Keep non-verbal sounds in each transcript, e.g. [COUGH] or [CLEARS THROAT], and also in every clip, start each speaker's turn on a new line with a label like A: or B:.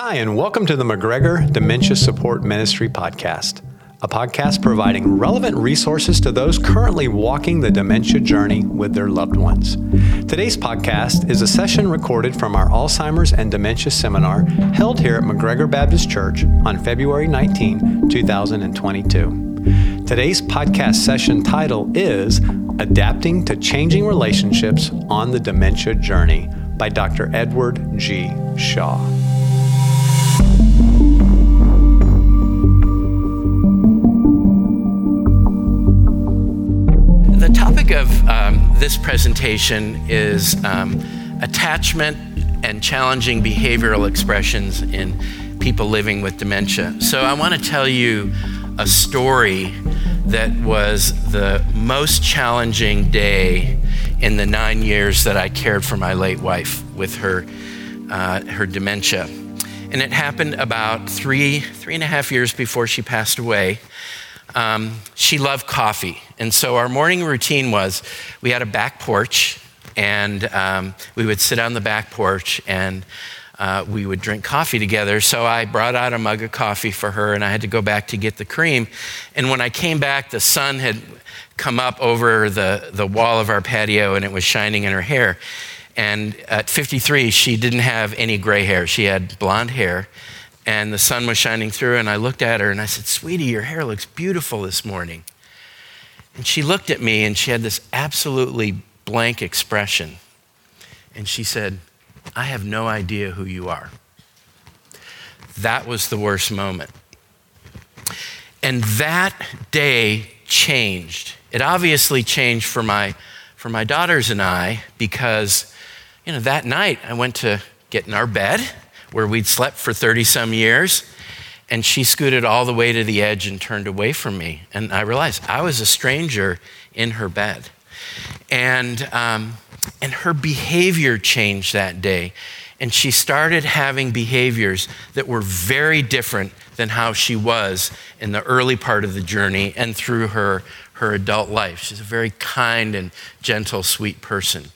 A: Hi, and welcome to the McGregor Dementia Support Ministry Podcast, a podcast providing relevant resources to those currently walking the dementia journey with their loved ones. Today's podcast is a session recorded from our Alzheimer's and Dementia Seminar held here at McGregor Baptist Church on February 19, 2022. Today's podcast session title is Adapting to Changing Relationships on the Dementia Journey by Dr. Edward G. Shaw.
B: Of um, this presentation is um, attachment and challenging behavioral expressions in people living with dementia. So, I want to tell you a story that was the most challenging day in the nine years that I cared for my late wife with her, uh, her dementia. And it happened about three, three and a half years before she passed away. Um, she loved coffee. And so our morning routine was we had a back porch, and um, we would sit on the back porch and uh, we would drink coffee together. So I brought out a mug of coffee for her, and I had to go back to get the cream. And when I came back, the sun had come up over the, the wall of our patio and it was shining in her hair. And at 53, she didn't have any gray hair. She had blonde hair, and the sun was shining through. And I looked at her and I said, Sweetie, your hair looks beautiful this morning. And she looked at me and she had this absolutely blank expression. And she said, I have no idea who you are. That was the worst moment. And that day changed. It obviously changed for my, for my daughters and I because, you know, that night I went to get in our bed where we'd slept for 30 some years. And she scooted all the way to the edge and turned away from me. And I realized I was a stranger in her bed. And, um, and her behavior changed that day. And she started having behaviors that were very different than how she was in the early part of the journey and through her, her adult life. She's a very kind and gentle, sweet person.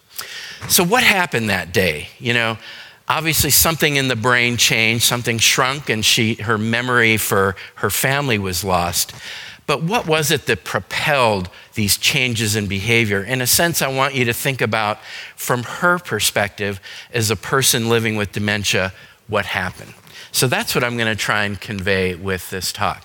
B: So, what happened that day? You know, obviously something in the brain changed, something shrunk, and she, her memory for her family was lost. But what was it that propelled these changes in behavior? In a sense, I want you to think about from her perspective as a person living with dementia, what happened. So that's what I'm going to try and convey with this talk.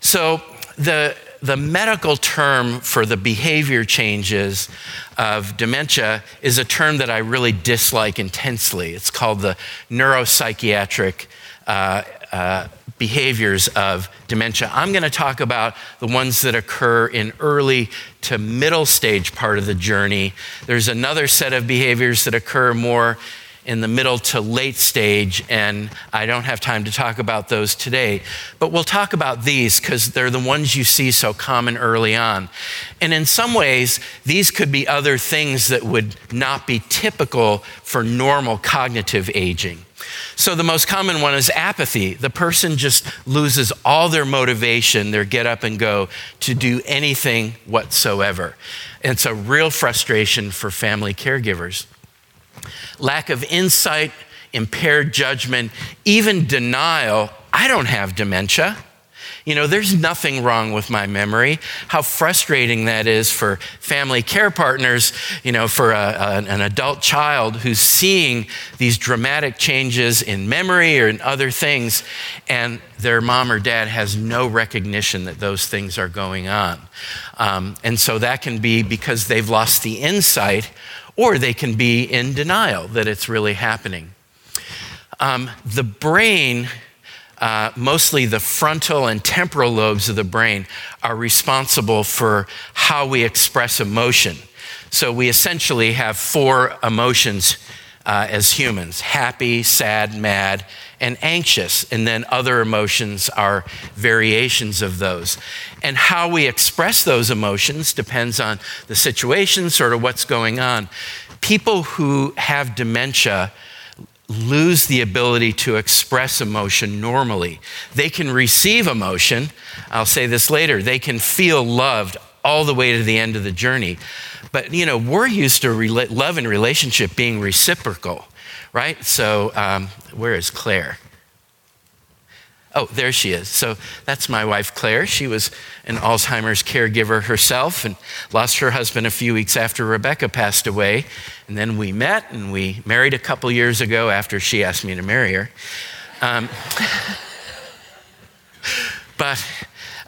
B: So, the, the medical term for the behavior changes of dementia is a term that I really dislike intensely. It's called the neuropsychiatric uh, uh, behaviors of dementia. I'm going to talk about the ones that occur in early to middle stage part of the journey. There's another set of behaviors that occur more in the middle to late stage, and I don't have time to talk about those today. But we'll talk about these because they're the ones you see so common early on. And in some ways, these could be other things that would not be typical for normal cognitive aging. So, the most common one is apathy. The person just loses all their motivation, their get up and go to do anything whatsoever. It's a real frustration for family caregivers. Lack of insight, impaired judgment, even denial. I don't have dementia. You know, there's nothing wrong with my memory. How frustrating that is for family care partners, you know, for a, a, an adult child who's seeing these dramatic changes in memory or in other things, and their mom or dad has no recognition that those things are going on. Um, and so that can be because they've lost the insight, or they can be in denial that it's really happening. Um, the brain uh, mostly the frontal and temporal lobes of the brain are responsible for how we express emotion. So we essentially have four emotions uh, as humans happy, sad, mad, and anxious. And then other emotions are variations of those. And how we express those emotions depends on the situation, sort of what's going on. People who have dementia lose the ability to express emotion normally. They can receive emotion. I'll say this later. They can feel loved all the way to the end of the journey. But, you know, we're used to love and relationship being reciprocal, right? So, um, where is Claire? Oh, there she is. So that's my wife, Claire. She was an Alzheimer's caregiver herself and lost her husband a few weeks after Rebecca passed away. And then we met and we married a couple years ago after she asked me to marry her. Um, [LAUGHS] but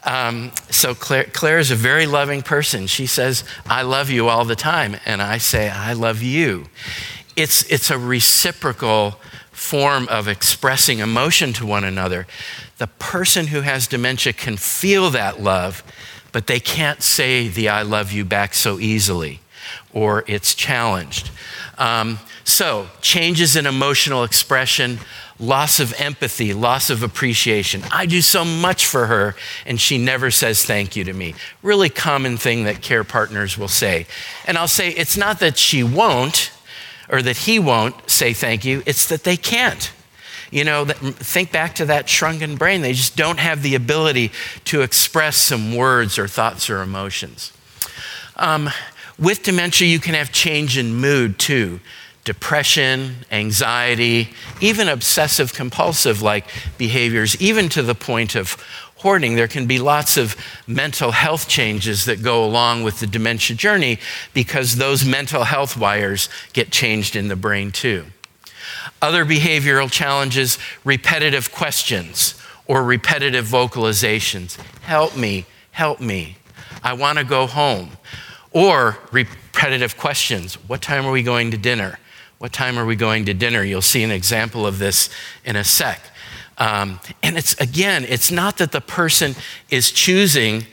B: um, so Claire, Claire is a very loving person. She says, I love you all the time. And I say, I love you. It's, it's a reciprocal form of expressing emotion to one another. The person who has dementia can feel that love, but they can't say the I love you back so easily, or it's challenged. Um, so, changes in emotional expression loss of empathy, loss of appreciation. I do so much for her, and she never says thank you to me. Really common thing that care partners will say. And I'll say, it's not that she won't or that he won't say thank you, it's that they can't. You know, think back to that shrunken brain. They just don't have the ability to express some words or thoughts or emotions. Um, with dementia, you can have change in mood too depression, anxiety, even obsessive compulsive like behaviors, even to the point of hoarding. There can be lots of mental health changes that go along with the dementia journey because those mental health wires get changed in the brain too. Other behavioral challenges, repetitive questions or repetitive vocalizations. Help me, help me. I want to go home. Or repetitive questions. What time are we going to dinner? What time are we going to dinner? You'll see an example of this in a sec. Um, and it's again, it's not that the person is choosing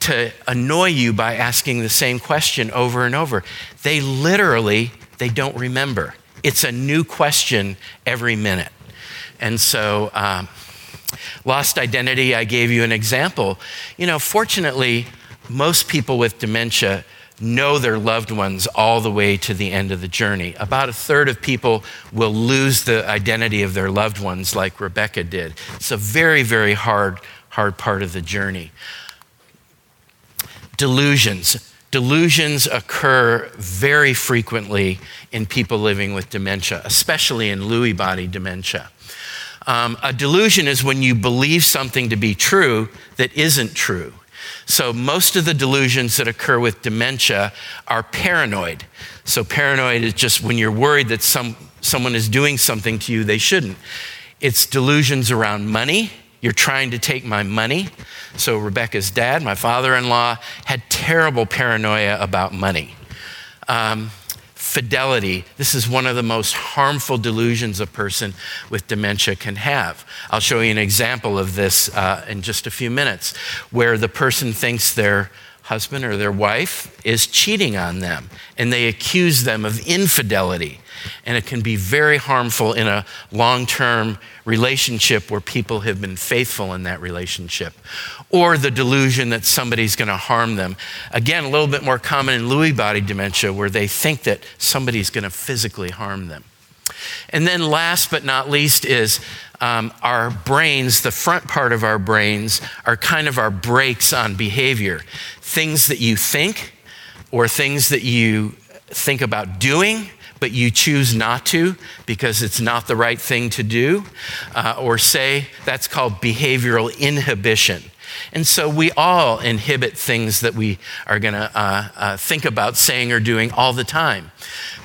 B: to annoy you by asking the same question over and over. They literally, they don't remember. It's a new question every minute. And so, um, lost identity, I gave you an example. You know, fortunately, most people with dementia know their loved ones all the way to the end of the journey. About a third of people will lose the identity of their loved ones, like Rebecca did. It's a very, very hard, hard part of the journey. Delusions. Delusions occur very frequently in people living with dementia, especially in Lewy body dementia. Um, a delusion is when you believe something to be true that isn't true. So, most of the delusions that occur with dementia are paranoid. So, paranoid is just when you're worried that some, someone is doing something to you they shouldn't. It's delusions around money. You're trying to take my money. So, Rebecca's dad, my father in law, had terrible paranoia about money. Um, fidelity. This is one of the most harmful delusions a person with dementia can have. I'll show you an example of this uh, in just a few minutes, where the person thinks their husband or their wife is cheating on them and they accuse them of infidelity. And it can be very harmful in a long term relationship where people have been faithful in that relationship. Or the delusion that somebody's going to harm them. Again, a little bit more common in Lewy body dementia where they think that somebody's going to physically harm them. And then, last but not least, is um, our brains, the front part of our brains, are kind of our brakes on behavior. Things that you think or things that you think about doing but you choose not to because it's not the right thing to do, uh, or say that's called behavioral inhibition. And so we all inhibit things that we are going to uh, uh, think about saying or doing all the time.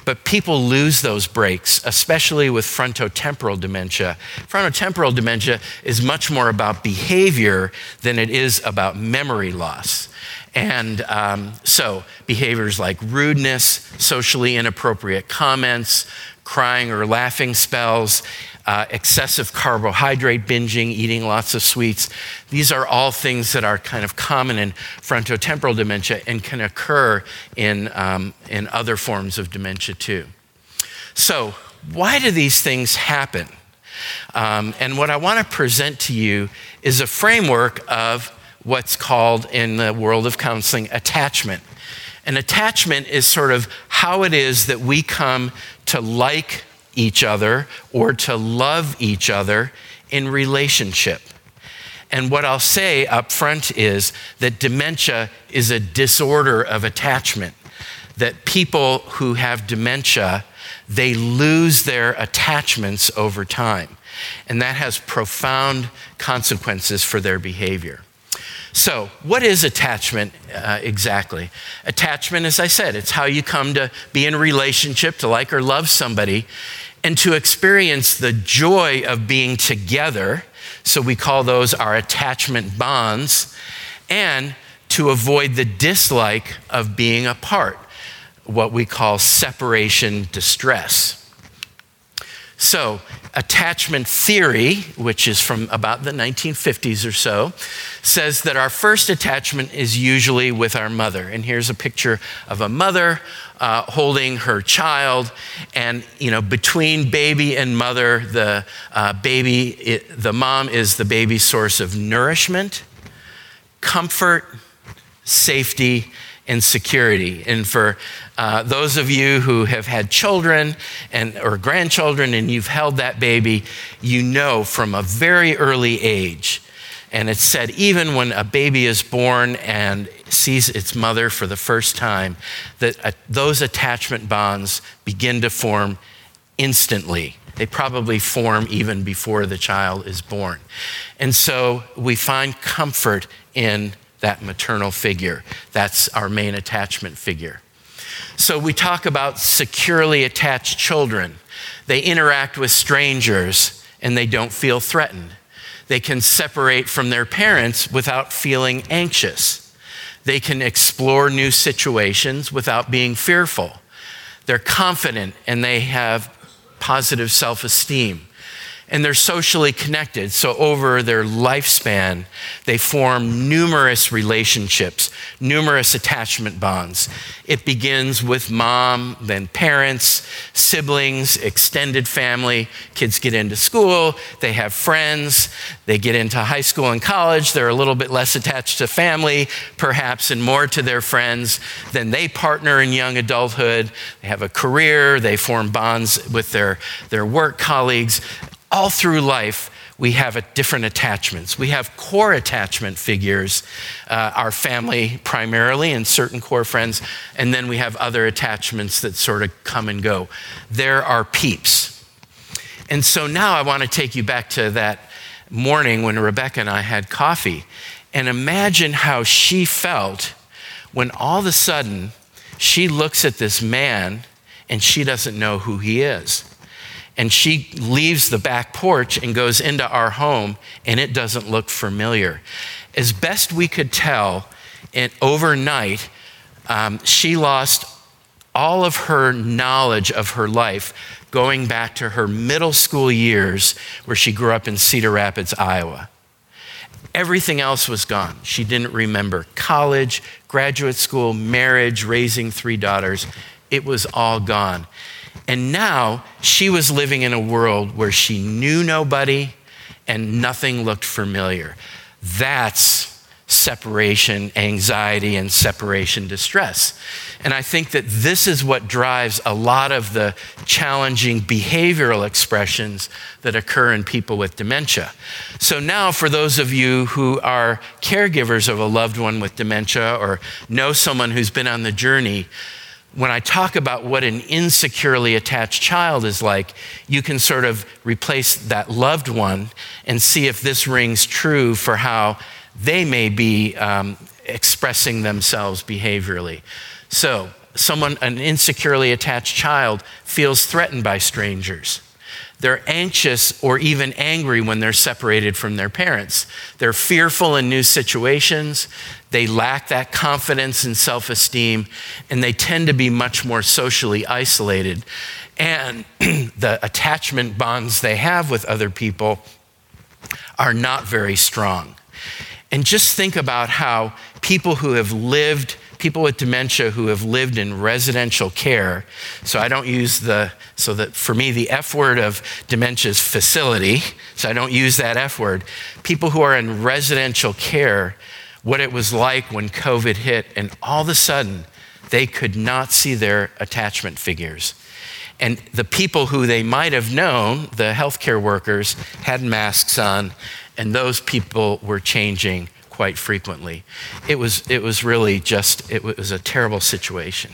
B: But people lose those brakes, especially with frontotemporal dementia. Frontotemporal dementia is much more about behavior than it is about memory loss. And um, so, behaviors like rudeness, socially inappropriate comments, crying or laughing spells, uh, excessive carbohydrate binging, eating lots of sweets, these are all things that are kind of common in frontotemporal dementia and can occur in, um, in other forms of dementia too. So, why do these things happen? Um, and what I want to present to you is a framework of what's called in the world of counseling attachment. And attachment is sort of how it is that we come to like each other or to love each other in relationship. And what I'll say up front is that dementia is a disorder of attachment. That people who have dementia, they lose their attachments over time. And that has profound consequences for their behavior. So, what is attachment uh, exactly? Attachment, as I said, it's how you come to be in relationship, to like or love somebody, and to experience the joy of being together. So, we call those our attachment bonds, and to avoid the dislike of being apart, what we call separation distress. So, attachment theory, which is from about the 1950s or so, says that our first attachment is usually with our mother. And here's a picture of a mother uh, holding her child, and you know, between baby and mother, the uh, baby, it, the mom is the baby's source of nourishment, comfort, safety, and security. And for uh, those of you who have had children and or grandchildren and you've held that baby, you know from a very early age. And it's said even when a baby is born and sees its mother for the first time, that uh, those attachment bonds begin to form instantly. They probably form even before the child is born. And so we find comfort in that maternal figure. That's our main attachment figure. So we talk about securely attached children. They interact with strangers and they don't feel threatened. They can separate from their parents without feeling anxious. They can explore new situations without being fearful. They're confident and they have positive self esteem and they're socially connected. So, over their lifespan, they form numerous relationships, numerous attachment bonds. It begins with mom, then parents, siblings, extended family. Kids get into school, they have friends, they get into high school and college, they're a little bit less attached to family, perhaps, and more to their friends. Then they partner in young adulthood, they have a career, they form bonds with their, their work colleagues all through life, we have different attachments. We have core attachment figures, uh, our family primarily, and certain core friends, and then we have other attachments that sort of come and go. There are peeps. And so now I want to take you back to that morning when Rebecca and I had coffee, and imagine how she felt when all of a sudden she looks at this man and she doesn't know who he is and she leaves the back porch and goes into our home, and it doesn't look familiar. As best we could tell, overnight, um, she lost all of her knowledge of her life going back to her middle school years, where she grew up in Cedar Rapids, Iowa. Everything else was gone. She didn't remember college, graduate school, marriage, raising three daughters. It was all gone. And now she was living in a world where she knew nobody and nothing looked familiar. That's separation anxiety and separation distress. And I think that this is what drives a lot of the challenging behavioral expressions that occur in people with dementia. So, now for those of you who are caregivers of a loved one with dementia or know someone who's been on the journey, when I talk about what an insecurely attached child is like, you can sort of replace that loved one and see if this rings true for how they may be um, expressing themselves behaviorally. So, someone, an insecurely attached child, feels threatened by strangers. They're anxious or even angry when they're separated from their parents. They're fearful in new situations. They lack that confidence and self esteem, and they tend to be much more socially isolated. And [CLEARS THROAT] the attachment bonds they have with other people are not very strong. And just think about how people who have lived people with dementia who have lived in residential care. So I don't use the, so that for me, the F word of dementia is facility. So I don't use that F word. People who are in residential care, what it was like when COVID hit, and all of a sudden, they could not see their attachment figures. And the people who they might have known, the healthcare workers, had masks on, and those people were changing quite frequently. It was, it was really just, it was a terrible situation.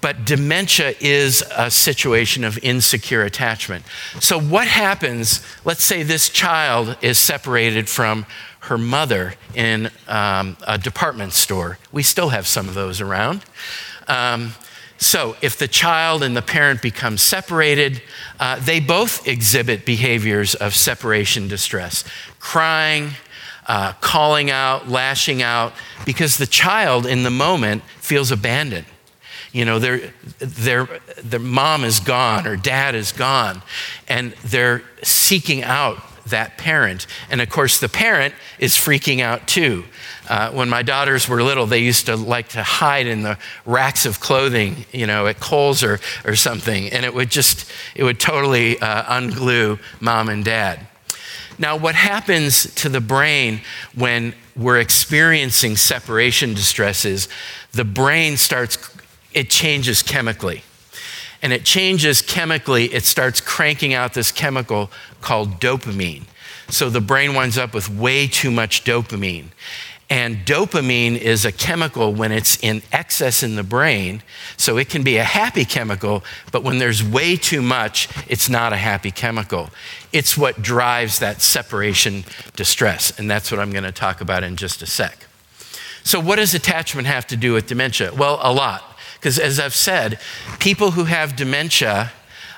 B: but dementia is a situation of insecure attachment. So, what happens? Let's say this child is separated from her mother in um, a department store. We still have some of those around. Um, so, if the child and the parent become separated, uh, they both exhibit behaviors of separation distress crying, uh, calling out, lashing out, because the child in the moment feels abandoned. You know, their, their, their mom is gone or dad is gone, and they're seeking out that parent. And of course, the parent is freaking out too. Uh, when my daughters were little, they used to like to hide in the racks of clothing, you know, at Kohl's or, or something, and it would just, it would totally uh, unglue mom and dad. Now, what happens to the brain when we're experiencing separation distress is the brain starts, it changes chemically. And it changes chemically, it starts cranking out this chemical called dopamine. So the brain winds up with way too much dopamine. And dopamine is a chemical when it's in excess in the brain. So it can be a happy chemical, but when there's way too much, it's not a happy chemical. It's what drives that separation distress. And that's what I'm going to talk about in just a sec. So, what does attachment have to do with dementia? Well, a lot. Because as I've said, people who have dementia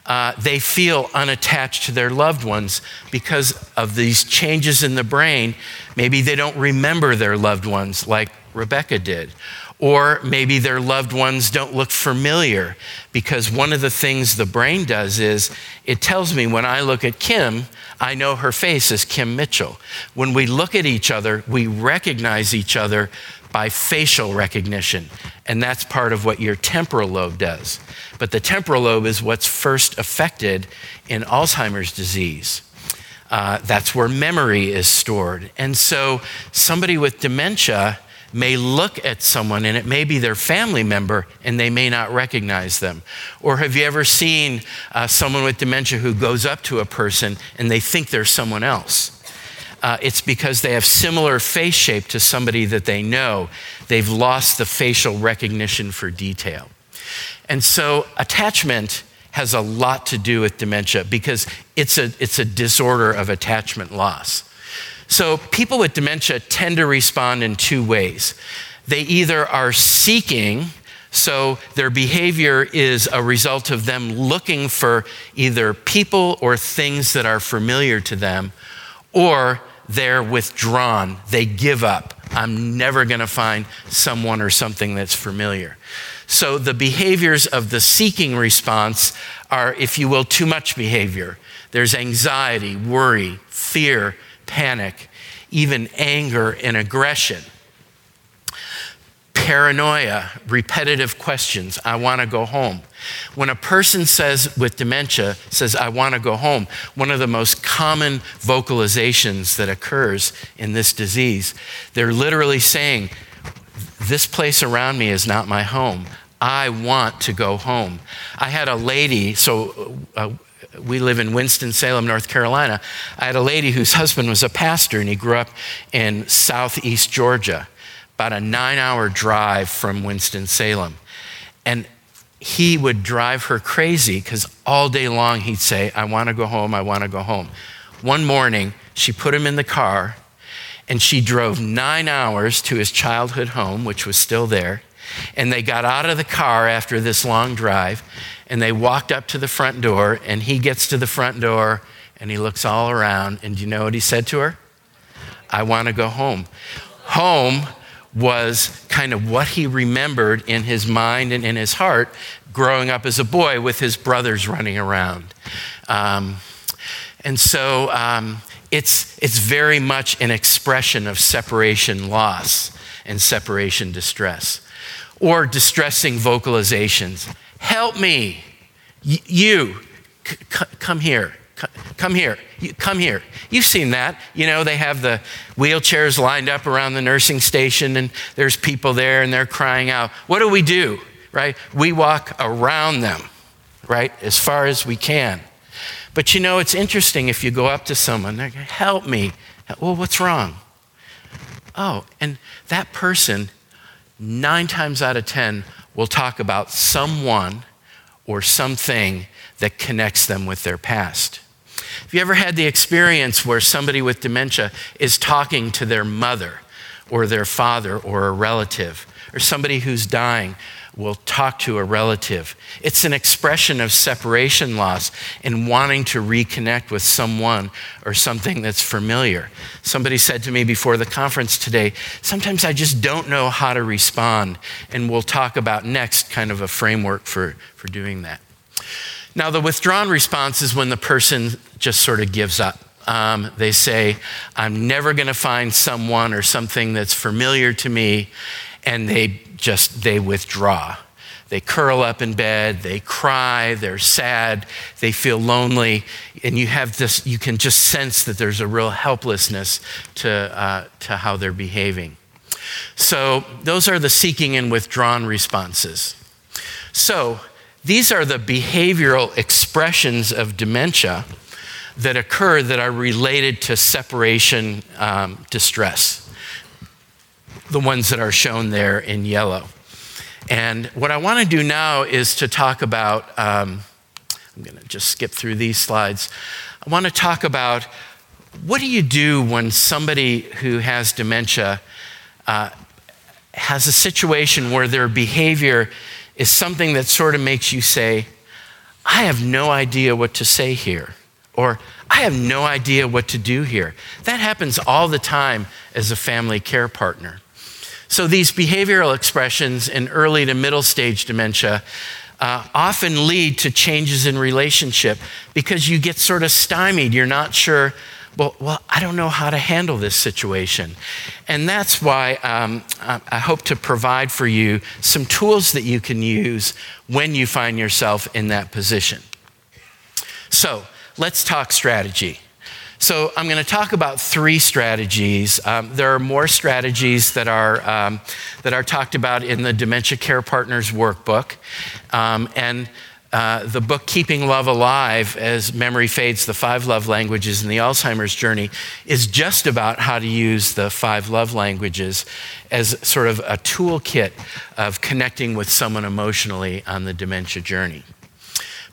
B: uh, they feel unattached to their loved ones because of these changes in the brain. Maybe they don't remember their loved ones like Rebecca did. Or maybe their loved ones don't look familiar because one of the things the brain does is it tells me when I look at Kim, I know her face is Kim Mitchell. When we look at each other, we recognize each other by facial recognition. And that's part of what your temporal lobe does. But the temporal lobe is what's first affected in Alzheimer's disease. Uh, that's where memory is stored. And so somebody with dementia may look at someone and it may be their family member and they may not recognize them. Or have you ever seen uh, someone with dementia who goes up to a person and they think they're someone else? Uh, it's because they have similar face shape to somebody that they know. They've lost the facial recognition for detail. And so attachment has a lot to do with dementia because it's a, it's a disorder of attachment loss. So people with dementia tend to respond in two ways. They either are seeking, so their behavior is a result of them looking for either people or things that are familiar to them, or they're withdrawn. They give up. I'm never going to find someone or something that's familiar. So the behaviors of the seeking response are, if you will, too much behavior. There's anxiety, worry, fear, panic, even anger and aggression paranoia, repetitive questions. I want to go home. When a person says with dementia says I want to go home, one of the most common vocalizations that occurs in this disease, they're literally saying this place around me is not my home. I want to go home. I had a lady, so uh, we live in Winston-Salem, North Carolina. I had a lady whose husband was a pastor and he grew up in southeast Georgia about a nine hour drive from Winston-Salem. And he would drive her crazy because all day long he'd say, I want to go home, I want to go home. One morning, she put him in the car and she drove nine hours to his childhood home, which was still there. And they got out of the car after this long drive and they walked up to the front door. And he gets to the front door and he looks all around. And do you know what he said to her? I want to go home. Home was kind of what he remembered in his mind and in his heart growing up as a boy with his brothers running around. Um, and so um, it's, it's very much an expression of separation loss and separation distress. Or distressing vocalizations Help me! Y- you, c- come here. Come here. Come here. You've seen that. You know, they have the wheelchairs lined up around the nursing station, and there's people there and they're crying out. What do we do? Right? We walk around them, right? As far as we can. But you know, it's interesting if you go up to someone, they're going, help me. Well, what's wrong? Oh, and that person, nine times out of 10, will talk about someone or something that connects them with their past. Have you ever had the experience where somebody with dementia is talking to their mother or their father or a relative, or somebody who's dying will talk to a relative? It's an expression of separation loss and wanting to reconnect with someone or something that's familiar. Somebody said to me before the conference today, sometimes I just don't know how to respond, and we'll talk about next kind of a framework for, for doing that. Now, the withdrawn response is when the person just sort of gives up. Um, they say, I'm never going to find someone or something that's familiar to me, and they just they withdraw. They curl up in bed, they cry, they're sad, they feel lonely, and you have this. You can just sense that there's a real helplessness to uh, to how they're behaving. So those are the seeking and withdrawn responses. So these are the behavioral expressions of dementia that occur that are related to separation um, distress, the ones that are shown there in yellow. And what I want to do now is to talk about, um, I'm going to just skip through these slides. I want to talk about what do you do when somebody who has dementia uh, has a situation where their behavior is something that sort of makes you say, I have no idea what to say here, or I have no idea what to do here. That happens all the time as a family care partner. So, these behavioral expressions in early to middle stage dementia uh, often lead to changes in relationship because you get sort of stymied. You're not sure well, well, I don't know how to handle this situation. And that's why um, I hope to provide for you some tools that you can use when you find yourself in that position. So let's talk strategy. So, I'm going to talk about three strategies. Um, there are more strategies that are, um, that are talked about in the Dementia Care Partners workbook. Um, and uh, the book Keeping Love Alive as Memory Fades the Five Love Languages in the Alzheimer's Journey is just about how to use the five love languages as sort of a toolkit of connecting with someone emotionally on the dementia journey.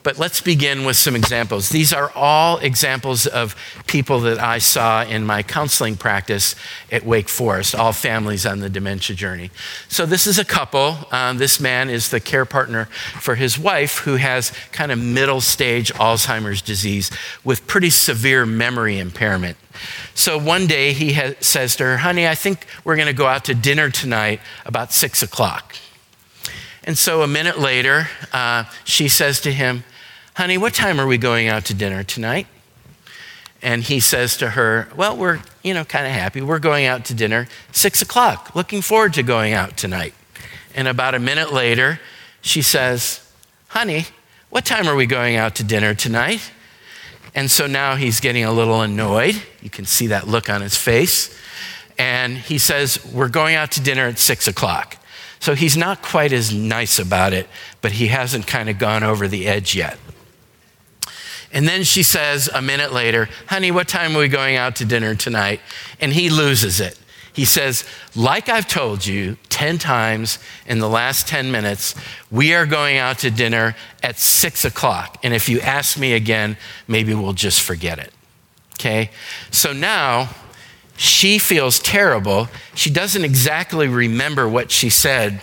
B: But let's begin with some examples. These are all examples of people that I saw in my counseling practice at Wake Forest, all families on the dementia journey. So, this is a couple. Um, this man is the care partner for his wife, who has kind of middle stage Alzheimer's disease with pretty severe memory impairment. So, one day he ha- says to her, Honey, I think we're going to go out to dinner tonight about six o'clock. And so, a minute later, uh, she says to him, Honey, what time are we going out to dinner tonight? And he says to her, Well, we're, you know, kind of happy. We're going out to dinner six o'clock. Looking forward to going out tonight. And about a minute later, she says, Honey, what time are we going out to dinner tonight? And so now he's getting a little annoyed. You can see that look on his face. And he says, We're going out to dinner at six o'clock. So he's not quite as nice about it, but he hasn't kind of gone over the edge yet. And then she says a minute later, Honey, what time are we going out to dinner tonight? And he loses it. He says, Like I've told you 10 times in the last 10 minutes, we are going out to dinner at 6 o'clock. And if you ask me again, maybe we'll just forget it. Okay? So now she feels terrible. She doesn't exactly remember what she said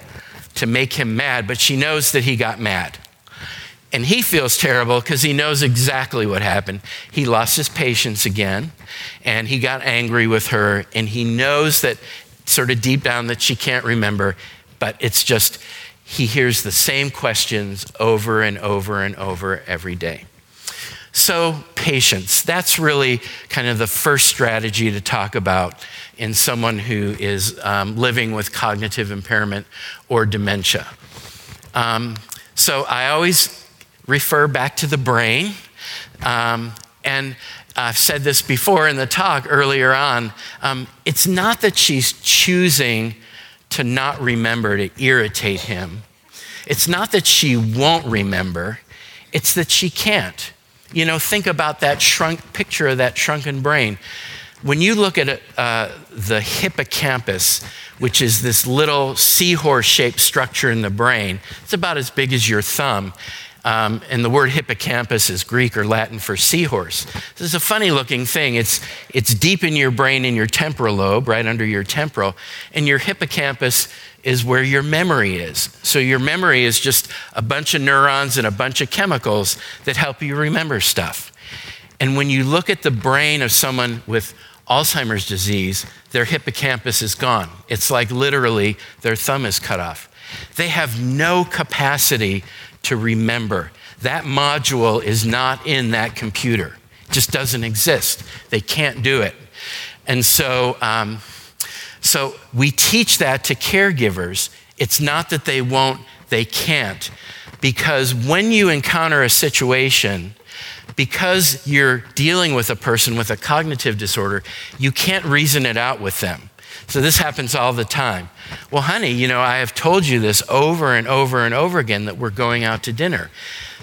B: to make him mad, but she knows that he got mad. And he feels terrible because he knows exactly what happened. He lost his patience again, and he got angry with her, and he knows that sort of deep down that she can't remember, but it's just he hears the same questions over and over and over every day. So, patience. That's really kind of the first strategy to talk about in someone who is um, living with cognitive impairment or dementia. Um, so, I always refer back to the brain. Um, and I've said this before in the talk earlier on. Um, it's not that she's choosing to not remember to irritate him. It's not that she won't remember, it's that she can't. You know, think about that shrunk picture of that shrunken brain. when you look at uh, the hippocampus, which is this little seahorse shaped structure in the brain, it's about as big as your thumb. Um, and the word hippocampus is Greek or Latin for seahorse. This is a funny looking thing. It's, it's deep in your brain in your temporal lobe, right under your temporal. And your hippocampus is where your memory is. So your memory is just a bunch of neurons and a bunch of chemicals that help you remember stuff. And when you look at the brain of someone with Alzheimer's disease, their hippocampus is gone. It's like literally their thumb is cut off. They have no capacity to remember. That module is not in that computer, it just doesn't exist. They can't do it. And so, um, so we teach that to caregivers. It's not that they won't, they can't. Because when you encounter a situation, because you're dealing with a person with a cognitive disorder, you can't reason it out with them. So this happens all the time. Well, honey, you know, I have told you this over and over and over again that we're going out to dinner.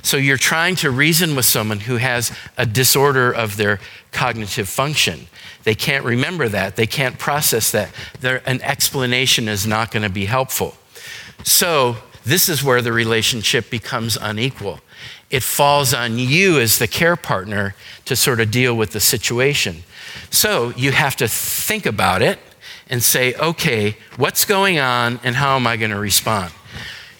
B: So you're trying to reason with someone who has a disorder of their cognitive function. They can't remember that, they can't process that. There, an explanation is not going to be helpful. So this is where the relationship becomes unequal. It falls on you as the care partner to sort of deal with the situation. So you have to think about it and say, okay, what's going on and how am I going to respond?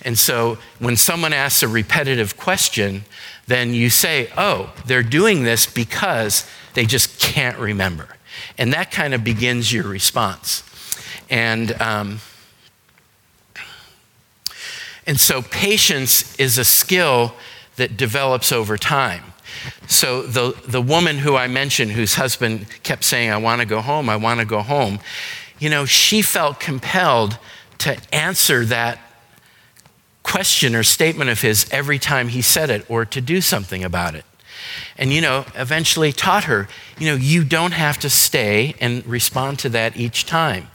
B: And so when someone asks a repetitive question, then you say, oh, they're doing this because they just can't remember. And that kind of begins your response. And, um, and so patience is a skill that develops over time. So the, the woman who I mentioned, whose husband kept saying, I want to go home, I want to go home, you know, she felt compelled to answer that question or statement of his every time he said it or to do something about it. And, you know, eventually taught her, you know, you don't have to stay and respond to that each time.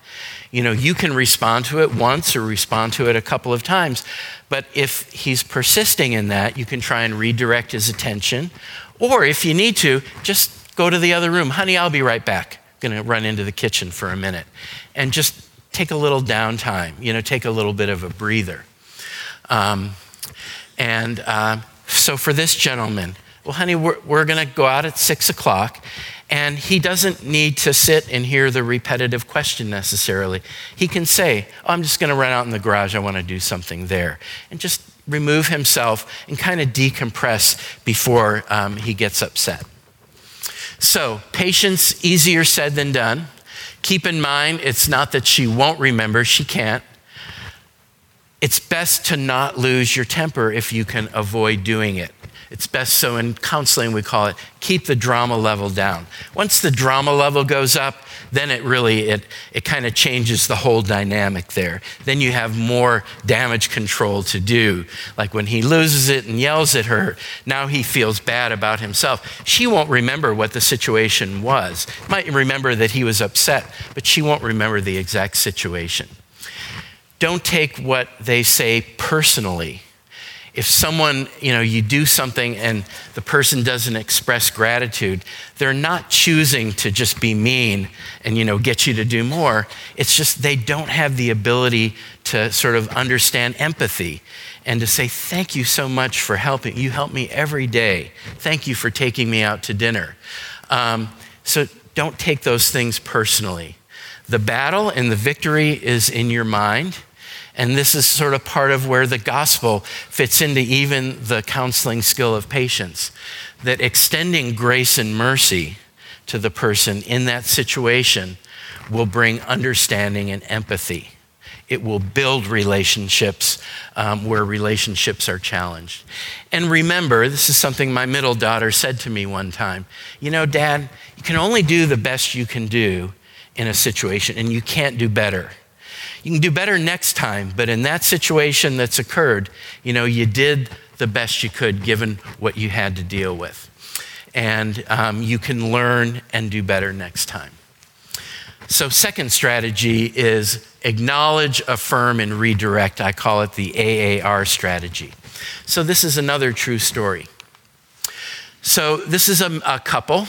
B: You know, you can respond to it once or respond to it a couple of times. But if he's persisting in that, you can try and redirect his attention. Or if you need to, just go to the other room. Honey, I'll be right back going to run into the kitchen for a minute and just take a little downtime, you know, take a little bit of a breather. Um, and uh, so for this gentleman, well, honey, we're, we're going to go out at six o'clock. And he doesn't need to sit and hear the repetitive question necessarily. He can say, oh, I'm just going to run out in the garage. I want to do something there. And just remove himself and kind of decompress before um, he gets upset. So, patience, easier said than done. Keep in mind, it's not that she won't remember, she can't. It's best to not lose your temper if you can avoid doing it. It's best so in counseling we call it keep the drama level down. Once the drama level goes up, then it really it it kind of changes the whole dynamic there. Then you have more damage control to do. Like when he loses it and yells at her, now he feels bad about himself. She won't remember what the situation was. Might remember that he was upset, but she won't remember the exact situation. Don't take what they say personally if someone, you know, you do something and the person doesn't express gratitude, they're not choosing to just be mean and, you know, get you to do more. It's just they don't have the ability to sort of understand empathy and to say, thank you so much for helping. You help me every day. Thank you for taking me out to dinner. Um, so don't take those things personally. The battle and the victory is in your mind and this is sort of part of where the gospel fits into even the counseling skill of patience. That extending grace and mercy to the person in that situation will bring understanding and empathy. It will build relationships um, where relationships are challenged. And remember, this is something my middle daughter said to me one time. You know, Dad, you can only do the best you can do in a situation, and you can't do better. You can do better next time, but in that situation that's occurred, you know, you did the best you could given what you had to deal with. And um, you can learn and do better next time. So, second strategy is acknowledge, affirm, and redirect. I call it the AAR strategy. So, this is another true story. So, this is a, a couple.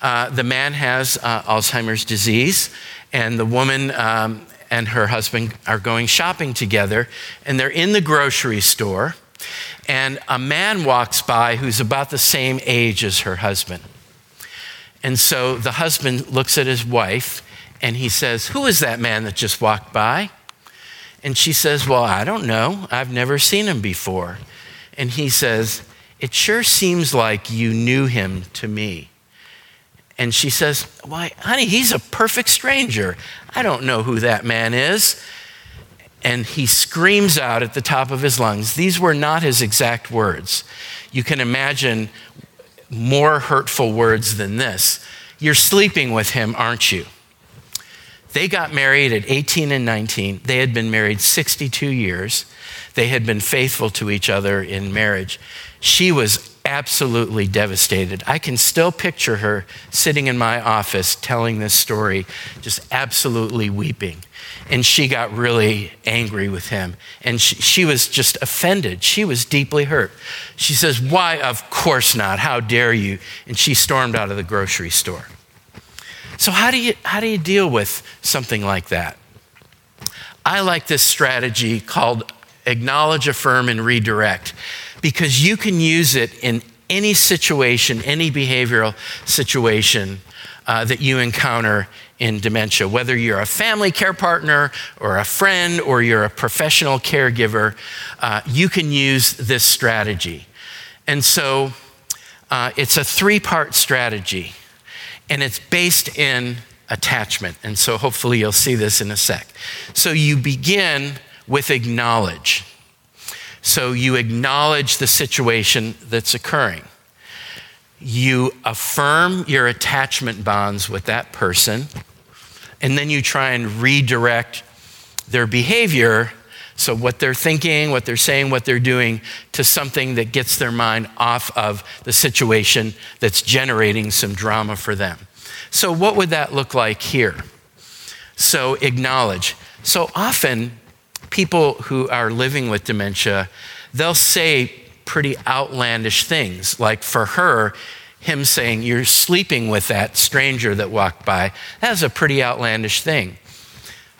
B: uh, the man has uh, Alzheimer's disease, and the woman um, and her husband are going shopping together, and they're in the grocery store, and a man walks by who's about the same age as her husband. And so the husband looks at his wife and he says, Who is that man that just walked by? And she says, Well, I don't know. I've never seen him before. And he says, It sure seems like you knew him to me. And she says, Why, honey, he's a perfect stranger. I don't know who that man is. And he screams out at the top of his lungs. These were not his exact words. You can imagine more hurtful words than this. You're sleeping with him, aren't you? They got married at 18 and 19. They had been married 62 years. They had been faithful to each other in marriage. She was absolutely devastated. I can still picture her sitting in my office telling this story, just absolutely weeping. And she got really angry with him. And she, she, was just offended. She was deeply hurt. She says, Why? Of course not. How dare you? And she stormed out of the grocery store. So, how do you, how do you deal with something like that? I like this strategy called acknowledge, affirm, and redirect because you can use it in any situation, any behavioral situation uh, that you encounter in dementia. Whether you're a family care partner or a friend or you're a professional caregiver, uh, you can use this strategy. And so uh, it's a three part strategy, and it's based in attachment. And so hopefully you'll see this in a sec. So you begin with acknowledge. So you acknowledge the situation that's occurring. You affirm your attachment bonds with that person, and then you try and redirect their behavior. So, what they're thinking, what they're saying, what they're doing to something that gets their mind off of the situation that's generating some drama for them. So, what would that look like here? So, acknowledge. So, often people who are living with dementia, they'll say pretty outlandish things. Like for her, him saying, You're sleeping with that stranger that walked by, that's a pretty outlandish thing.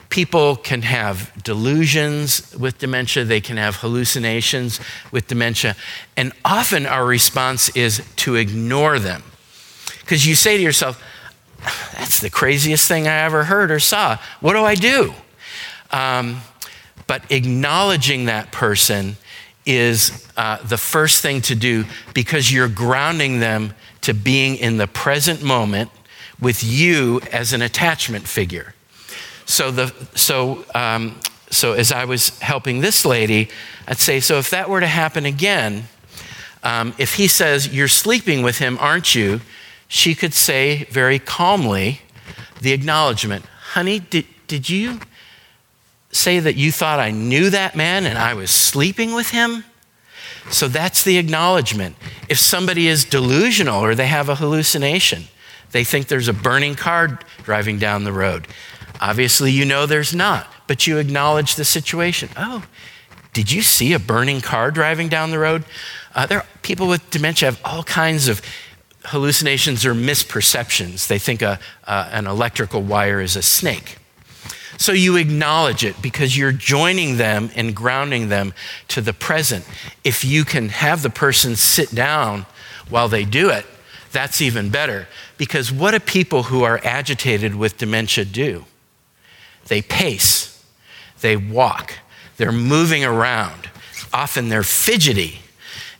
B: People can have delusions with dementia, they can have hallucinations with dementia, and often our response is to ignore them. Because you say to yourself, That's the craziest thing I ever heard or saw. What do I do? Um, but acknowledging that person is uh, the first thing to do because you're grounding them to being in the present moment with you as an attachment figure. So, the, so, um, so as I was helping this lady, I'd say, so if that were to happen again, um, if he says, You're sleeping with him, aren't you? She could say very calmly the acknowledgement, Honey, did, did you say that you thought I knew that man and I was sleeping with him? So that's the acknowledgement. If somebody is delusional or they have a hallucination, they think there's a burning car driving down the road. Obviously, you know there's not, but you acknowledge the situation. Oh, did you see a burning car driving down the road? Uh, there, people with dementia have all kinds of hallucinations or misperceptions. They think a, uh, an electrical wire is a snake. So you acknowledge it because you're joining them and grounding them to the present. If you can have the person sit down while they do it, that's even better. Because what do people who are agitated with dementia do? They pace, they walk, they're moving around. Often they're fidgety.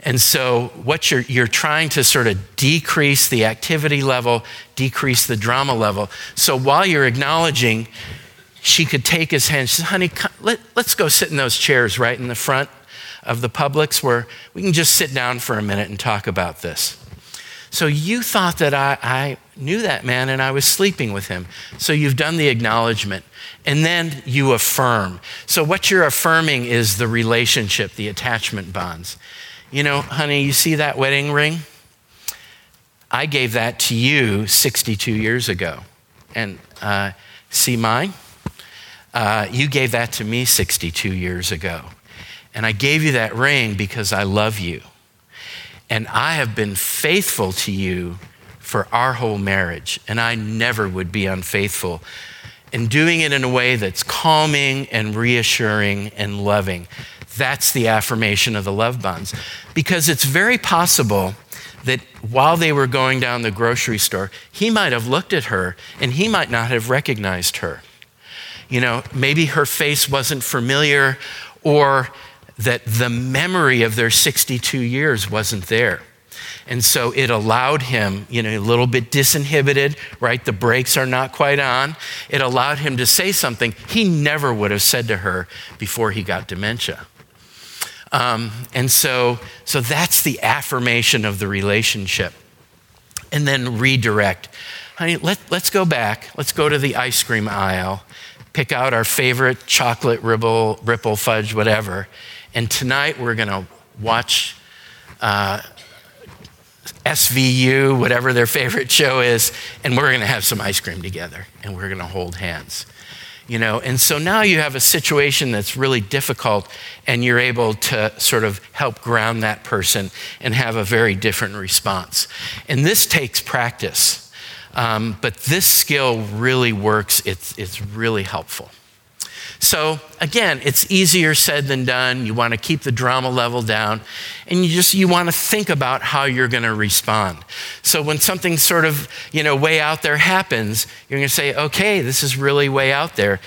B: And so, what you're, you're trying to sort of decrease the activity level, decrease the drama level. So, while you're acknowledging she could take his hand. She said, honey, come, let, let's go sit in those chairs right in the front of the Publix where we can just sit down for a minute and talk about this. So you thought that I, I knew that man and I was sleeping with him. So you've done the acknowledgement and then you affirm. So what you're affirming is the relationship, the attachment bonds. You know, honey, you see that wedding ring? I gave that to you 62 years ago. And uh, see mine? Uh, you gave that to me 62 years ago. And I gave you that ring because I love you. And I have been faithful to you for our whole marriage, and I never would be unfaithful. And doing it in a way that's calming and reassuring and loving. That's the affirmation of the love bonds. Because it's very possible that while they were going down the grocery store, he might have looked at her and he might not have recognized her. You know, maybe her face wasn't familiar or that the memory of their 62 years wasn't there. And so it allowed him, you know, a little bit disinhibited, right? The brakes are not quite on. It allowed him to say something he never would have said to her before he got dementia. Um, and so, so that's the affirmation of the relationship. And then redirect. Honey, let, let's go back. Let's go to the ice cream aisle, pick out our favorite chocolate ripple, ripple fudge, whatever. And tonight we're going to watch uh, SVU, whatever their favorite show is, and we're going to have some ice cream together and we're going to hold hands you know? And so now you have a situation that's really difficult and you're able to sort of help ground that person and have a very different response. And this takes practice um, but this skill really works it's, it's really helpful so again, it's easier said than done. You want to keep the drama level down and you just you want to think about how you're going to respond. So when something sort of, you know, way out there happens, you're going to say, "Okay, this is really way out there."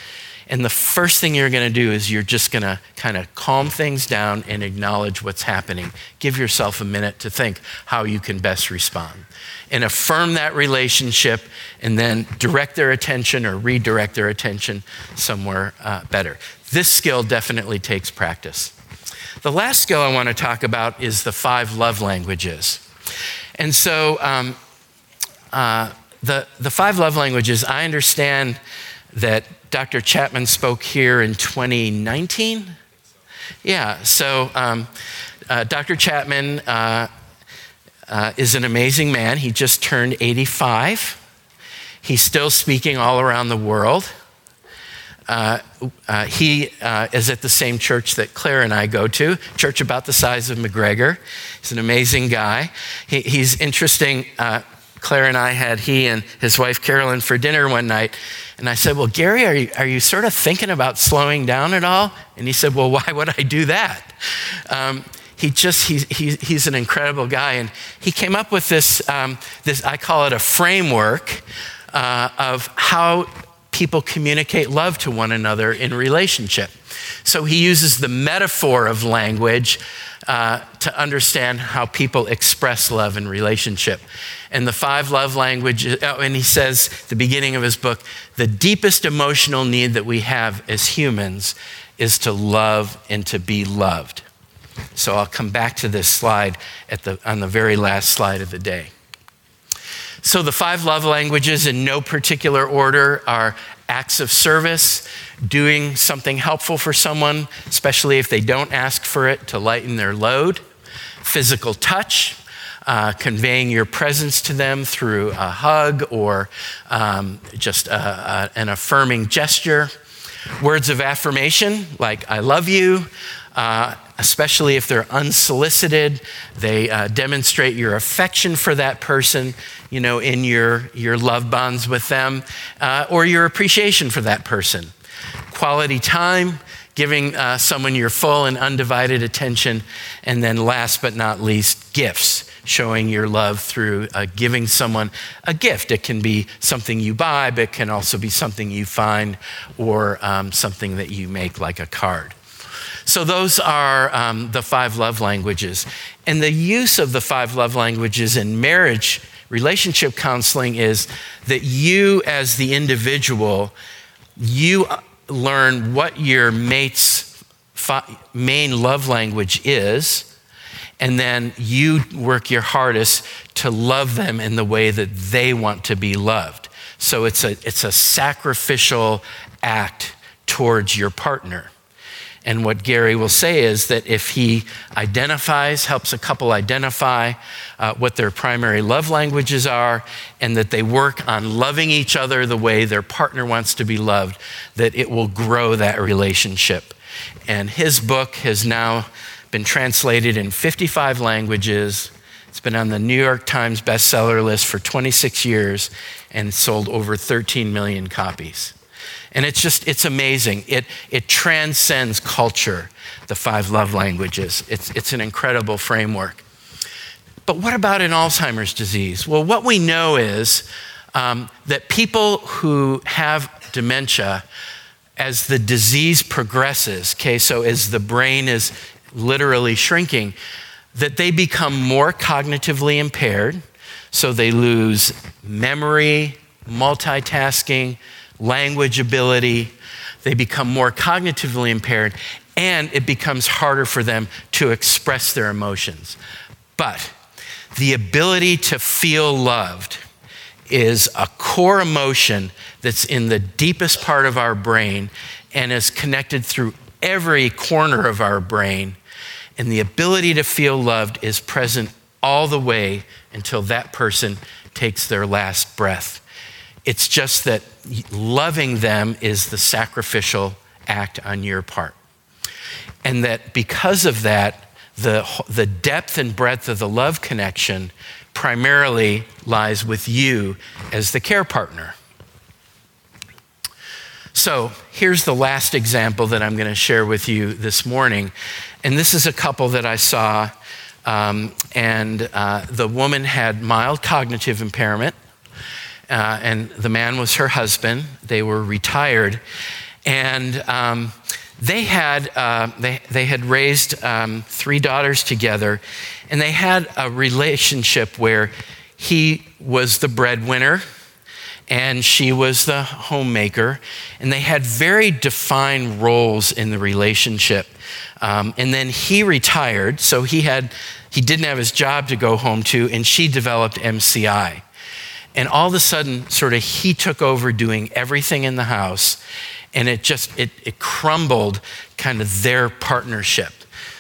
B: And the first thing you're going to do is you're just going to kind of calm things down and acknowledge what's happening. Give yourself a minute to think how you can best respond and affirm that relationship and then direct their attention or redirect their attention somewhere uh, better. This skill definitely takes practice. The last skill I want to talk about is the five love languages. And so, um, uh, the, the five love languages, I understand that Dr. Chapman spoke here in 2019. Yeah, so um, uh, Dr. Chapman uh, uh, is an amazing man. He just turned 85. He's still speaking all around the world. Uh, uh, he uh, is at the same church that Claire and I go to, church about the size of McGregor. He's an amazing guy. He, he's interesting. Uh, Claire and I had he and his wife Karolyn for dinner one night. And I said, Well, Gary, are you, are you sort of thinking about slowing down at all? And he said, Well, why would I do that? Um, he just he, he, he's an incredible guy. And he came up with this um, this i call it a framework uh, of how people communicate love to one another in relationship. So he uses the metaphor of language uh, to understand how people express love in relationship. And the five love languages oh, and he says the beginning of his book the deepest emotional need that we have as humans is to love and to be loved so I'll come back to this slide at the, on the very last slide of the day. So the five love languages, in no particular order, are acts of service, doing something helpful for someone, especially if they don't ask for it, to lighten their load, physical touch, uh, conveying your presence to them through a hug or um, just a, a, an affirming gesture, words of affirmation like, I love you. Uh, especially if they're unsolicited. They uh, demonstrate your affection for that person, you know, in your, your love bonds with them, uh, or your appreciation for that person. Quality time, giving uh, someone your full and undivided attention. And then, last but not least, gifts. Showing your love through uh, giving someone a gift. It can be something you buy, but it can also be something you find or um, something that you make, like a card. So, those are um, the five love languages. And the use of the five love languages in marriage relationship counseling is that you, as the individual, you learn what your mate's main love language is, and then you work your hardest to love them in the way that they want to be loved. So it's a, it's a sacrificial act towards your partner. And what Gary will say is that if he identifies, helps a couple identify uh, what their primary love languages are, and that they work on loving each other the way their partner wants to be loved, that it will grow that relationship. And his book has now been translated in 55 languages. It's been on the New York Times bestseller list for 26 years and sold over 13 million copies. And it's just, it's amazing. It, it transcends culture, the five love languages. It's, it's an incredible framework. But what about in Alzheimer's disease? Well, what we know is um, that people who have dementia, as the disease progresses, okay, so as the brain is literally shrinking, that they become more cognitively impaired. So they lose memory, multitasking, language ability. They become more cognitively impaired, and it becomes harder for them to express their emotions. But the ability to feel loved is a core emotion that's in the deepest part of our brain and is connected through every corner of our brain. And the ability to feel loved is present all the way until that person takes their last breath. It's just that loving them is the sacrificial act on your part. And that because of that, the, the depth and breadth of the love connection primarily lies with you as the care partner. So here's the last example that I'm going to share with you this morning. And this is a couple that I saw. Um, and uh, the woman had mild cognitive impairment, uh, and the man was her husband. They were retired. And um, they had, uh, they, they had raised um, three daughters together, and they had a relationship where he was the breadwinner and she was the homemaker, and they had very defined roles in the relationship. Um, and then he retired, so he had he didn't have his job to go home to, and she developed MCI. And all of a sudden, sort of, he took over doing everything in the house, and it just it, it crumbled kind of their partnership.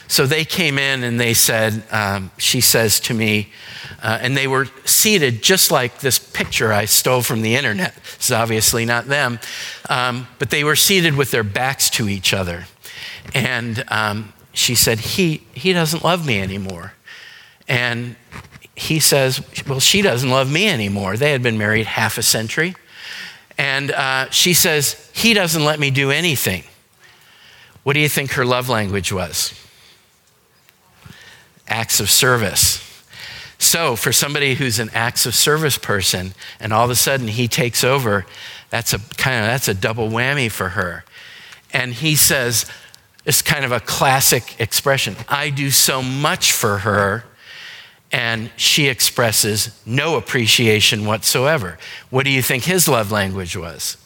B: So they came in and they said um, she says to me uh, and they were seated just like this picture i stole from the internet. It's obviously not them. Um, but they were seated with their backs to each other. And um, she said he he doesn't love me anymore. And he says well she doesn't love me anymore they had been married half a century and uh, she says, He doesn't let me do anything. What do you think her love language was? Acts of service. So, for somebody who's an acts of service person and all of a sudden he takes over, that's a kind of that's a double whammy for her. And he says, it's kind of a classic expression. I do so much for her and she expresses no appreciation whatsoever. What do you think his love language was?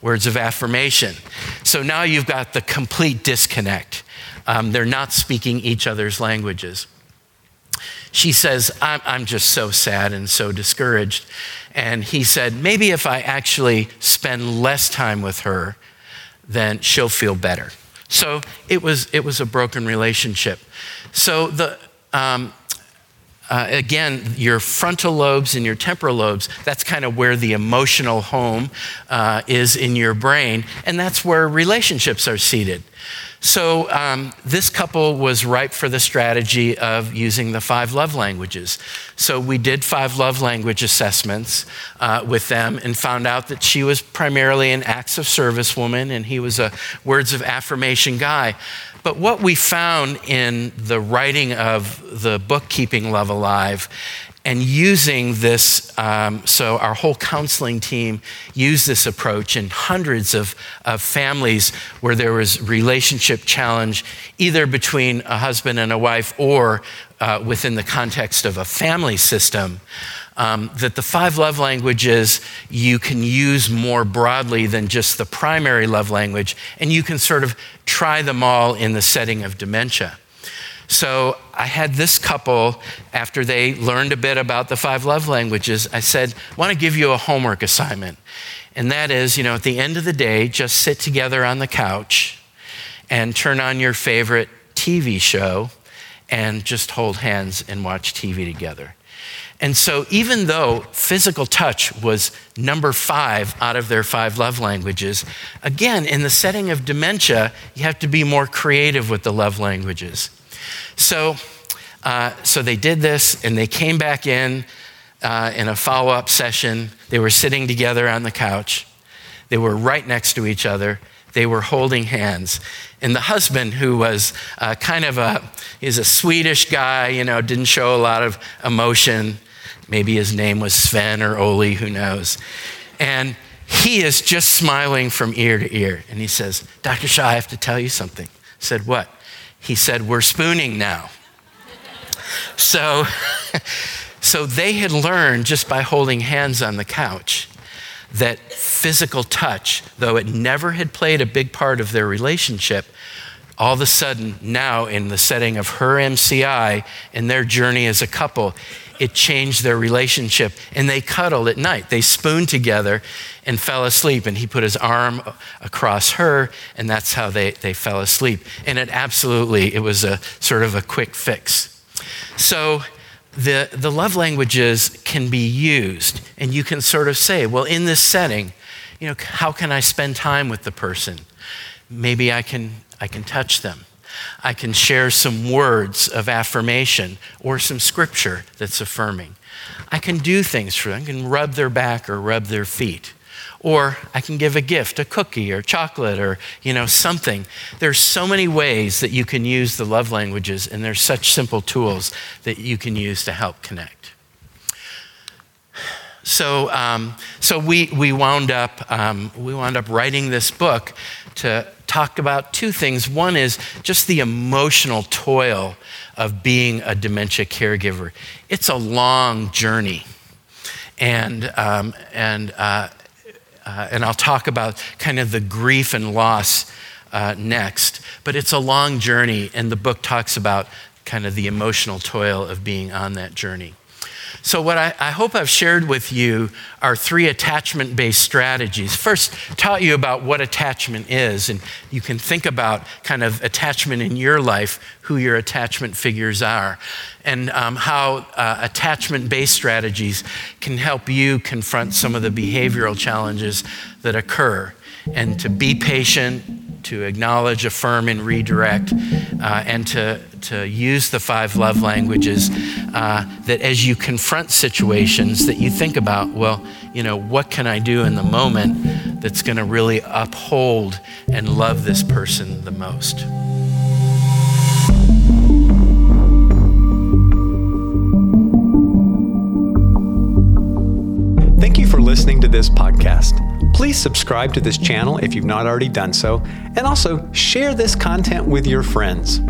B: Words of affirmation. So now you've got the complete disconnect. Um, they're not speaking each other's languages. She says, I'm, I'm just so sad and so discouraged. And he said, Maybe if I actually spend less time with her, then she'll feel better. So it was, it was a broken relationship. So the, um, uh, again, your frontal lobes and your temporal lobes, that's kind of where the emotional home uh, is in your brain, and that's where relationships are seated. So, um, this couple was ripe for the strategy of using the five love languages. So, we did five love language assessments uh, with them and found out that she was primarily an acts of service woman and he was a words of affirmation guy. But what we found in the writing of the book Keeping Love Alive and using this, um, so our whole counseling team used this approach in hundreds of, of families where there was relationship challenge, either between a husband and a wife or uh, within the context of a family system um, that the five love languages you can use more broadly than just the primary love language, and you can sort of try them all in the setting of dementia. So I had this couple, after they learned a bit about the five love languages, I said, I want to give you a homework assignment. And that is, you know, at the end of the day, just sit together on the couch and turn on your favorite TV show and just hold hands and watch TV together. And so, even though physical touch was number five out of their five love languages, again, in the setting of dementia, you have to be more creative with the love languages. So, Uh, so they did this and they came back in uh, in a follow up session. They were sitting together on the couch. They were right next to each other. They were holding hands. And the husband, who was uh, kind of a, he's a Swedish guy, you know, didn't show a lot of emotion. Maybe his name was Sven or Oli, who knows. And he is just smiling from ear to ear. And he says, Dr. Shaw, I have to tell you something. I said, What? He said, We're spooning now. so, [LAUGHS] so they had learned just by holding hands on the couch that physical touch, though it never had played a big part of their relationship, all of a sudden now in the setting of her MCI and their journey as a couple, it changed their relationship. And they cuddled at night. They spooned together and fell asleep. And he put his arm across her, and that's how they, they fell asleep. And it absolutely, it was a sort of a quick fix. So the, the love languages can be used, and you can sort of say, well, in this setting, you know, how can I spend time with the person? Maybe I can, I can touch them. I can share some words of affirmation or some scripture that's affirming. I can do things for them. I can rub their back or rub their feet. Or I can give a gift, a cookie or chocolate or, you know, something. There's so many ways that you can use the love languages, and there's such simple tools that you can use to help connect. So, um, so we, we, wound up, um, we wound up writing this book to talk about two things. One is just the emotional toil of being a dementia caregiver. It's a long journey. And, um, and uh, uh, and I'll talk about kind of the grief and loss uh, next. But it's a long journey, and the book talks about kind of the emotional toil of being on that journey. So, what I, I, hope I've shared with you are three attachment based strategies. First, taught you about what attachment is, and you can think about kind of attachment in your life, who your attachment figures are, and um, how uh, attachment based strategies can help you confront some of the behavioral challenges that occur, and to be patient to acknowledge, affirm, and redirect, uh, and to, to use the five love languages. Uh, that as you confront situations, that you think about, well, you know, what can I do in the moment that's going to really uphold and love this person the most?
A: Thank you for listening to this podcast. Please subscribe to this channel if you've not already done so, and also share this content with your friends.